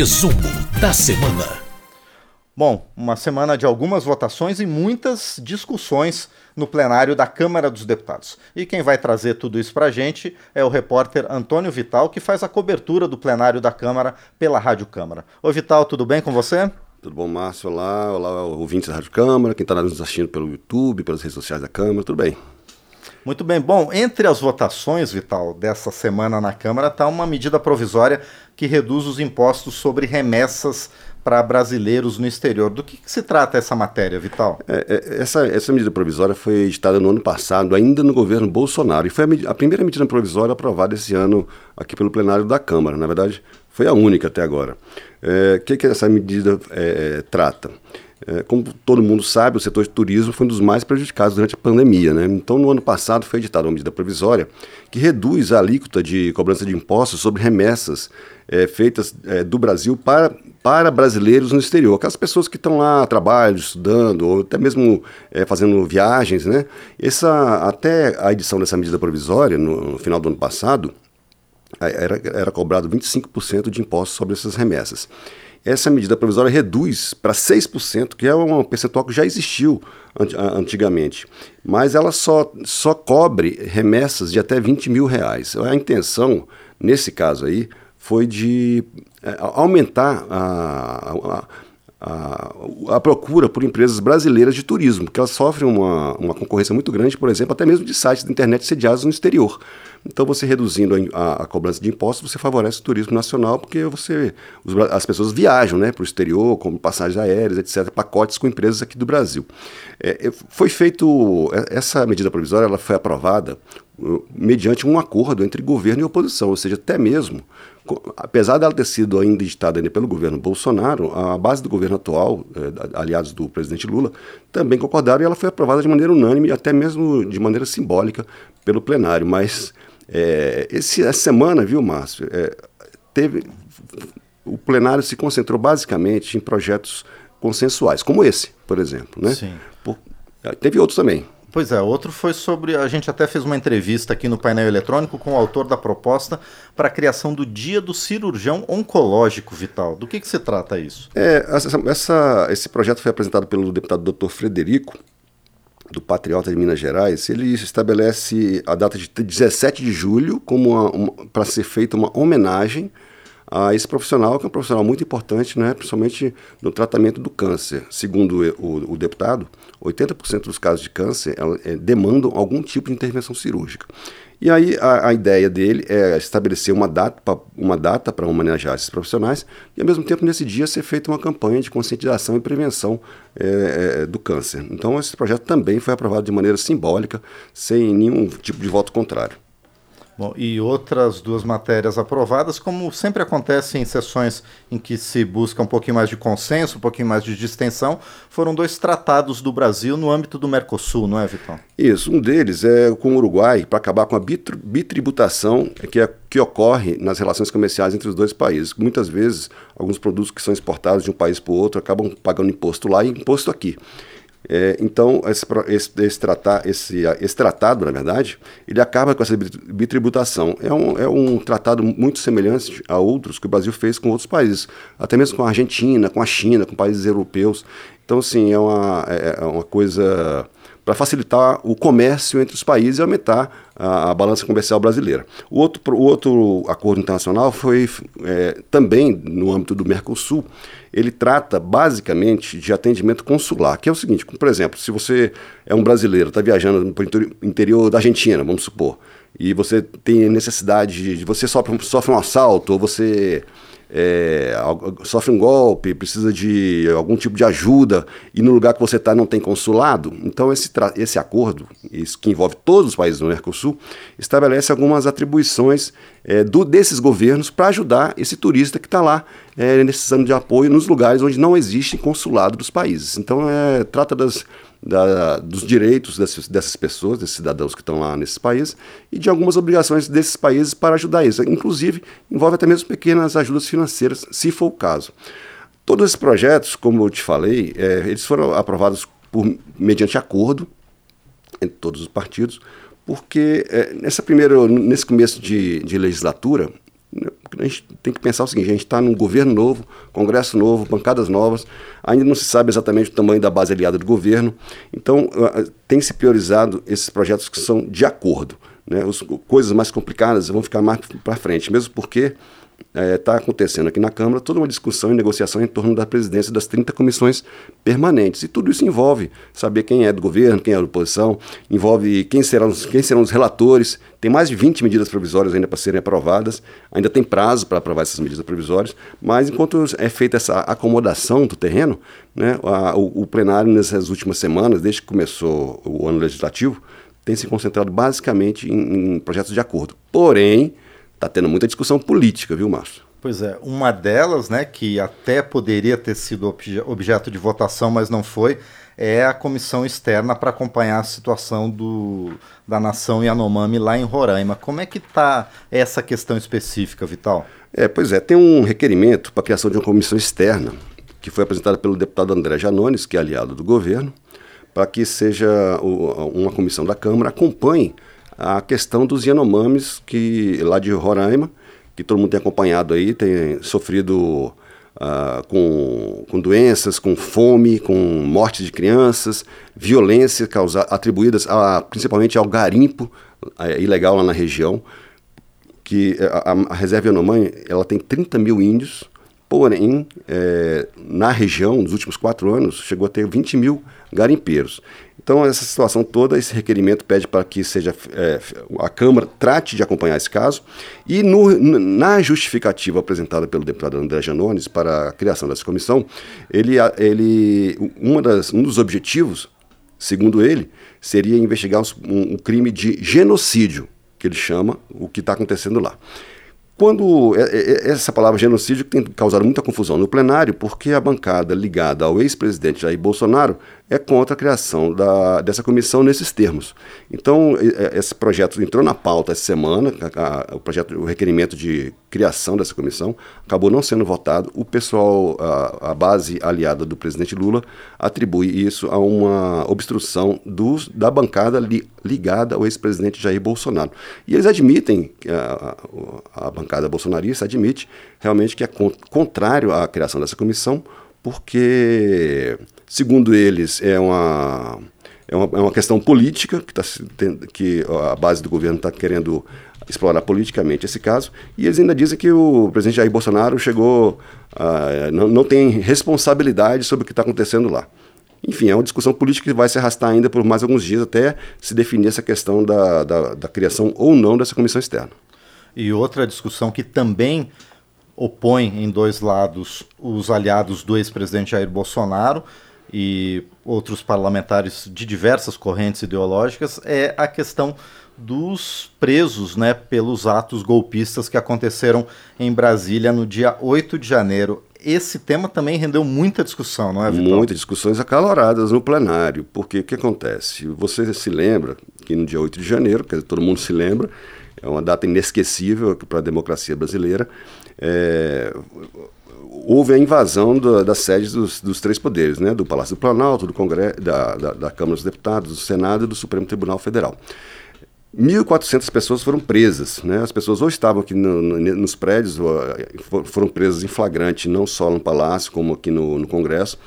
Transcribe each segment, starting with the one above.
Resumo da semana. Bom, uma semana de algumas votações e muitas discussões no plenário da Câmara dos Deputados. E quem vai trazer tudo isso para a gente é o repórter Antônio Vital, que faz a cobertura do plenário da Câmara pela Rádio Câmara. Oi, Vital, tudo bem com você? Tudo bom, Márcio? Olá, olá, ouvintes da Rádio Câmara, quem está nos assistindo pelo YouTube, pelas redes sociais da Câmara, tudo bem? Muito bem. Bom, entre as votações, Vital, dessa semana na Câmara está uma medida provisória que reduz os impostos sobre remessas para brasileiros no exterior. Do que, que, se trata essa matéria, Vital? É, é, essa, essa medida provisória foi editada no ano passado, ainda no governo Bolsonaro, e foi a, a, primeira medida provisória aprovada esse ano aqui pelo plenário da Câmara. Na verdade, foi a única até agora. O é, que, que essa medida é, é, trata? É, como todo mundo sabe, o setor de turismo foi um dos mais prejudicados durante a pandemia. Né? Então, no ano passado, foi editada uma medida provisória que reduz a alíquota de cobrança de impostos sobre remessas é, feitas é, do Brasil para, para brasileiros no exterior. Aquelas pessoas que estão lá trabalhando, estudando, ou até mesmo é, fazendo viagens. Né? Essa, até a edição dessa medida provisória, no, no final do ano passado, era, era cobrado 25% de impostos sobre essas remessas essa medida provisória reduz para 6%, que é um percentual que já existiu antigamente. Mas ela só, só cobre remessas de até 20 mil reais. A intenção, nesse caso aí, foi de é, aumentar a, a a, a, procura por empresas brasileiras de turismo, porque elas sofrem uma, uma concorrência muito grande, por exemplo, até mesmo de sites de internet sediados no exterior. Então, você reduzindo a, a cobrança de impostos, você favorece o turismo nacional, porque você, os, as pessoas viajam né, para o exterior, como passagens aéreas, etc., pacotes com empresas aqui do Brasil. É, foi feito, é, essa medida provisória ela foi aprovada mediante um acordo entre governo e oposição, ou seja, até mesmo apesar dela ter sido ainda editada pelo governo Bolsonaro, a base do governo atual, eh, aliados do presidente Lula, também concordaram e ela foi aprovada de maneira unânime, até mesmo de maneira simbólica, pelo plenário. Mas é, esse, essa semana, viu, Márcio, é, teve, o plenário se concentrou basicamente em projetos consensuais, como esse, por exemplo. Né? Sim. Por, teve outros também. Pois é, outro foi sobre. A gente até fez uma entrevista aqui no painel eletrônico com o autor da proposta para a criação do Dia do Cirurgião Oncológico Vital. Do que, que se trata isso? É, essa, essa, esse projeto foi apresentado pelo deputado Dr. Frederico, do Patriota de Minas Gerais. Ele estabelece a data de 17 de julho como para ser feita uma homenagem a esse profissional, que é um profissional muito importante, né, principalmente no tratamento do câncer. Segundo o, o deputado, 80% dos casos de câncer é, demandam algum tipo de intervenção cirúrgica. E aí a, a ideia dele é estabelecer uma data, uma data para homenagear esses profissionais e, ao mesmo tempo, nesse dia ser feita uma campanha de conscientização e prevenção é, é, do câncer. Então, esse projeto também foi aprovado de maneira simbólica, sem nenhum tipo de voto contrário. Bom, e outras duas matérias aprovadas, como sempre acontece em sessões em que se busca um pouquinho mais de consenso, um pouquinho mais de distensão, foram dois tratados do Brasil no âmbito do Mercosul, não é, Vitão? Isso, um deles é com o Uruguai, para acabar com a bitributação que, é, que ocorre nas relações comerciais entre os dois países. Muitas vezes, alguns produtos que são exportados de um país para o outro acabam pagando imposto lá e imposto aqui. É, então, esse, esse, esse, tratar, esse, esse, tratado, na verdade, ele acaba com essa bitributação. É um, é um tratado muito semelhante a outros que o Brasil fez com outros países, até mesmo com a Argentina, com a China, com países europeus. Então, assim, é uma, é, é uma coisa para facilitar o comércio entre os países e aumentar a, a, balança comercial brasileira. O outro, o outro acordo internacional foi é, também no âmbito do Mercosul, ele trata basicamente de atendimento consular, que é o seguinte, por exemplo, se você é um brasileiro, está viajando para o interior da Argentina, vamos supor, e você tem necessidade de, você sofre, sofre um assalto, ou você é, sofre um golpe, precisa de algum tipo de ajuda e no lugar que você está não tem consulado, então esse, esse acordo, isso que envolve todos os países do Mercosul, estabelece algumas atribuições é, do, desses governos para ajudar esse turista que está lá é, necessitando de apoio nos lugares onde não existe consulado dos países. Então, é, trata das, da, dos direitos dessas, dessas pessoas, desses cidadãos que estão lá nesses países, e de algumas obrigações desses países para ajudar isso. Inclusive, envolve até mesmo pequenas ajudas financeiras, se for o caso. Todos esses projetos, como eu te falei, é, eles foram aprovados por, mediante acordo entre todos os partidos, porque é, nessa primeira, nesse começo de, de legislatura, a gente tem que pensar o seguinte: a gente está num governo novo, Congresso novo, bancadas novas, ainda não se sabe exatamente o tamanho da base aliada do governo, então tem se priorizado esses projetos que são de acordo. Né? As coisas mais complicadas vão ficar mais para frente, mesmo porque está é, tá acontecendo aqui na Câmara toda uma discussão e negociação em torno da presidência das 30 comissões permanentes. E tudo isso envolve saber quem é do governo, quem é da oposição, envolve quem serão, quem serão os relatores. Tem mais de 20 medidas provisórias ainda para serem aprovadas, ainda tem prazo para aprovar essas medidas provisórias, mas enquanto é feita essa acomodação do terreno, né, a, o, o plenário nessas últimas semanas, desde que começou o ano legislativo, tem se concentrado basicamente em, em projetos de acordo. Porém, está tendo muita discussão política, viu, Márcio? Pois é, uma delas, né, que até poderia ter sido obje objeto de votação, mas não foi, é a comissão externa para acompanhar a situação do, da nação Yanomami lá em Roraima. Como é que está essa questão específica, Vital? É, pois é, tem um requerimento para a criação de uma comissão externa, que foi apresentado pelo deputado André Janones, que é aliado do governo, para que seja uma comissão da Câmara acompanhe a questão dos Yanomamis, que lá de Roraima, que todo mundo tem acompanhado aí, tem sofrido uh, com, com doenças, com fome, com morte de crianças, violência causa, atribuídas a, principalmente ao garimpo uh, ilegal lá na região, que a, a reserva Yanomami ela tem 30 mil índios, porém, é, na região, nos últimos quatro anos, chegou a ter 20 mil garimpeiros. Então, essa situação toda, esse requerimento pede para que seja é, a Câmara trate de acompanhar esse caso. E no, na justificativa apresentada pelo deputado André Janones para a criação dessa comissão, ele, ele, uma das, um dos objetivos, segundo ele, seria investigar um, um crime de genocídio, que ele chama, o que está acontecendo lá. Quando é, é, é, essa palavra genocídio tem causado muita confusão no plenário, porque a bancada ligada ao ex-presidente Jair Bolsonaro é contra a criação da, dessa comissão nesses termos. Então, esse projeto entrou na pauta essa semana, a, a, o projeto, o requerimento de criação dessa comissão acabou não sendo votado. O pessoal, a, a base aliada do presidente Lula, atribui isso a uma obstrução dos, da bancada li, ligada ao ex-presidente Jair Bolsonaro. E eles admitem, a, a bancada bolsonarista admite realmente que é contrário à criação dessa comissão, porque Segundo eles, é uma, é uma, é uma questão política, que, tá, que a base do governo está querendo explorar politicamente esse caso, e eles ainda dizem que o presidente Jair Bolsonaro chegou, a, não, não tem responsabilidade sobre o que está acontecendo lá. Enfim, é uma discussão política que vai se arrastar ainda por mais alguns dias até se definir essa questão da, da, da criação ou não dessa comissão externa. E outra discussão que também opõe em dois lados os aliados do ex-presidente Jair Bolsonaro e outros parlamentares de diversas correntes ideológicas é a questão dos presos né, pelos atos golpistas que aconteceram em Brasília no dia 8 de janeiro. Esse tema também rendeu muita discussão, não é, Vitor? Muitas discussões acaloradas no plenário, porque o que acontece? Você se lembra que no dia 8 de janeiro, quer dizer, todo mundo se lembra, é uma data inesquecível para a democracia brasileira, é, houve a invasão do, das sedes dos, dos, três poderes, né? do Palácio do Planalto, do Congresso, da, da, da Câmara dos Deputados, do Senado e do Supremo Tribunal Federal. 1.400 pessoas foram presas. Né? As pessoas ou estavam aqui no, no, nos prédios, ou, foram presas em flagrante, não só no Palácio, como aqui no, no Congresso,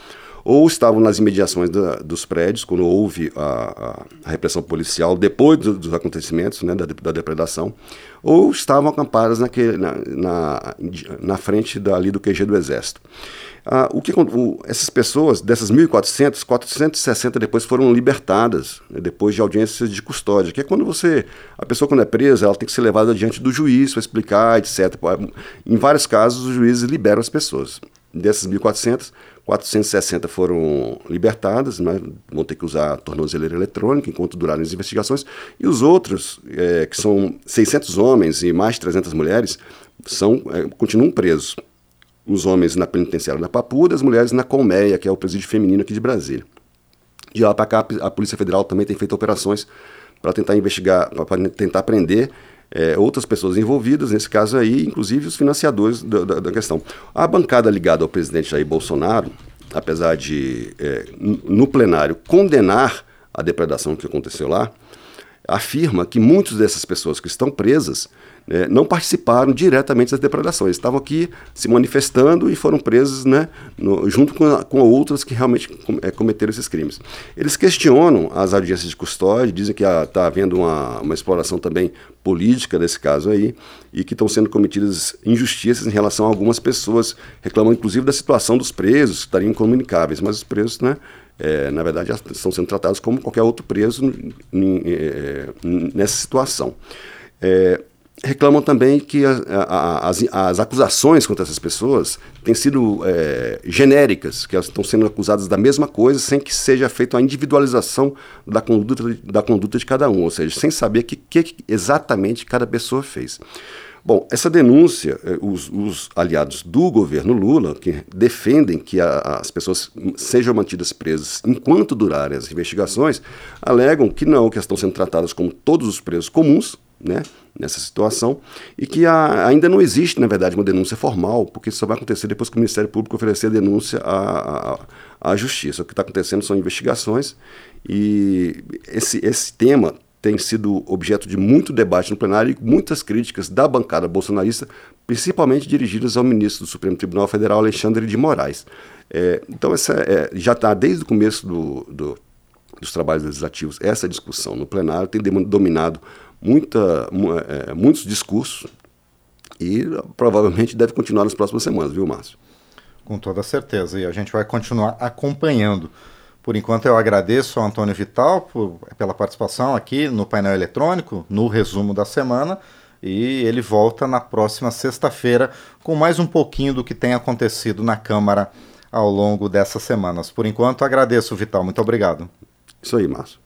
ou estavam nas imediações da, dos prédios, quando houve a, a, repressão policial, depois do, dos acontecimentos, né, da, da, depredação, ou estavam acampadas naquele, na, na, na frente do QG do Exército. Ah, o que, o, essas pessoas, dessas 1.400, 460 depois foram libertadas, né, depois de audiências de custódia, que é quando você, a pessoa quando é presa, ela tem que ser levada diante do juiz para explicar, etc. Em vários casos, os juízes liberam as pessoas. Dessas 1.400, 460 foram libertadas, mas vão ter que usar a tornozeleira eletrônica enquanto durarem as investigações. E os outros, é, que são 600 homens e mais de 300 mulheres, são, é, continuam presos. Os homens na penitenciária da Papuda, as mulheres na Colmeia, que é o presídio feminino aqui de Brasília. De lá para cá, a Polícia Federal também tem feito operações para tentar investigar, para tentar prender é, outras pessoas envolvidas, nesse caso aí, inclusive os financiadores da, da, da, questão. A bancada ligada ao presidente Jair Bolsonaro, apesar de, é, no plenário, condenar a depredação que aconteceu lá, afirma que muitas dessas pessoas que estão presas né, não participaram diretamente das depredações, estavam aqui se manifestando e foram presos né, no, junto com, com, outras que realmente com, é, cometeram esses crimes. Eles questionam as audiências de custódia, dizem que está havendo uma, uma exploração também política desse caso aí e que estão sendo cometidas injustiças em relação a algumas pessoas, reclamam inclusive da situação dos presos, que estariam incomunicáveis, mas os presos, né, é, na verdade, estão sendo tratados como qualquer outro preso é, nessa situação. É, reclamam também que a, a, as, as, acusações contra essas pessoas têm sido é, genéricas, que elas estão sendo acusadas da mesma coisa sem que seja feita a individualização da conduta, da conduta de cada um, ou seja, sem saber o que, que exatamente cada pessoa fez. Bom, essa denúncia, eh, os, os, aliados do governo Lula, que defendem que a, as pessoas sejam mantidas presas enquanto durarem as investigações, alegam que não, que estão sendo tratadas como todos os presos comuns, né, nessa situação, e que a, ainda não existe, na verdade, uma denúncia formal, porque isso só vai acontecer depois que o Ministério Público oferecer a denúncia à, à, à Justiça. O que está acontecendo são investigações, e esse, esse tema tem sido objeto de muito debate no plenário e muitas críticas da bancada bolsonarista, principalmente dirigidas ao ministro do Supremo Tribunal Federal, Alexandre de Moraes. É, então, essa é, já está desde o começo do, do, dos trabalhos legislativos, essa discussão no plenário tem dominado muita, é, muitos discursos e provavelmente deve continuar nas próximas semanas, viu, Márcio? Com toda certeza, e a gente vai continuar acompanhando. Por enquanto, eu agradeço ao Antônio Vital por, pela participação aqui no painel eletrônico, no resumo da semana. E ele volta na próxima sexta-feira com mais um pouquinho do que tem acontecido na Câmara ao longo dessas semanas. Por enquanto, agradeço, Vital. Muito obrigado. Isso aí, Márcio.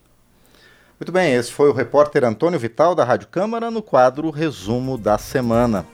Muito bem, esse foi o repórter Antônio Vital da Rádio Câmara no quadro Resumo da Semana.